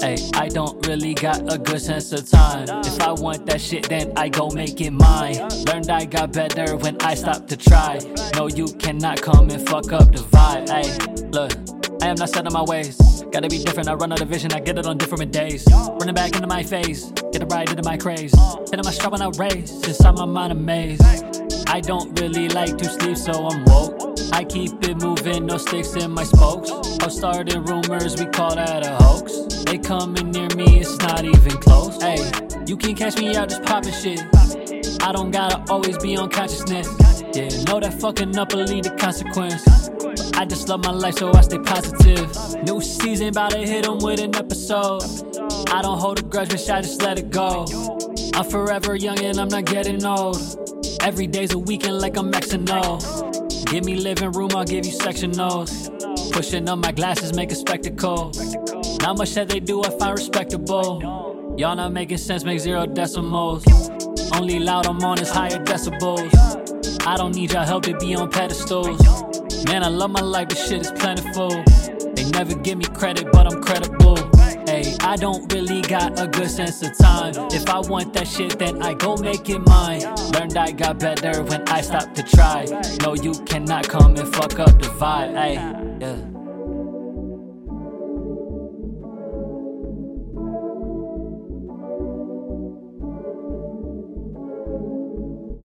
Hey, I don't really got a good sense of time. If I want that shit, then I go make it mine. Learned I got better when I stopped to try. No, you cannot come and fuck up the vibe. Hey, look. I am not set in my ways. Gotta be different. I run out of vision. I get it on different days. Running back into my face. Get it right into my craze. Hitting my strap when I race. Inside my mind amazed. I don't really like to sleep, so I'm woke. I keep it moving, no sticks in my spokes. I started rumors, we call that a hoax. Coming near me, it's not even close. Hey, you can catch me out just popping shit. I don't gotta always be on consciousness. Yeah, know that fucking up will lead to consequence. I just love my life, so I stay positive. New season, bout to hit 'em with an episode. I don't hold a grudge, bitch, I just let it go. I'm forever young and I'm not getting old. Every day's a weekend like I'm XNO. Give me living room, I'll give you sectionals. Pushing up my glasses, make a spectacle. Not much that they do, I find respectable. Y'all not making sense, make zero decimals. Only loud I'm on is higher decibels. I don't need your help to be on pedestals. Man, I love my life, this shit is plentiful. They never give me credit, but I'm credible. Hey, I don't really got a good sense of time. If I want that shit, then I go make it mine. Learned I got better when I stopped to try. No, you cannot come and fuck up the vibe. Hey, yeah.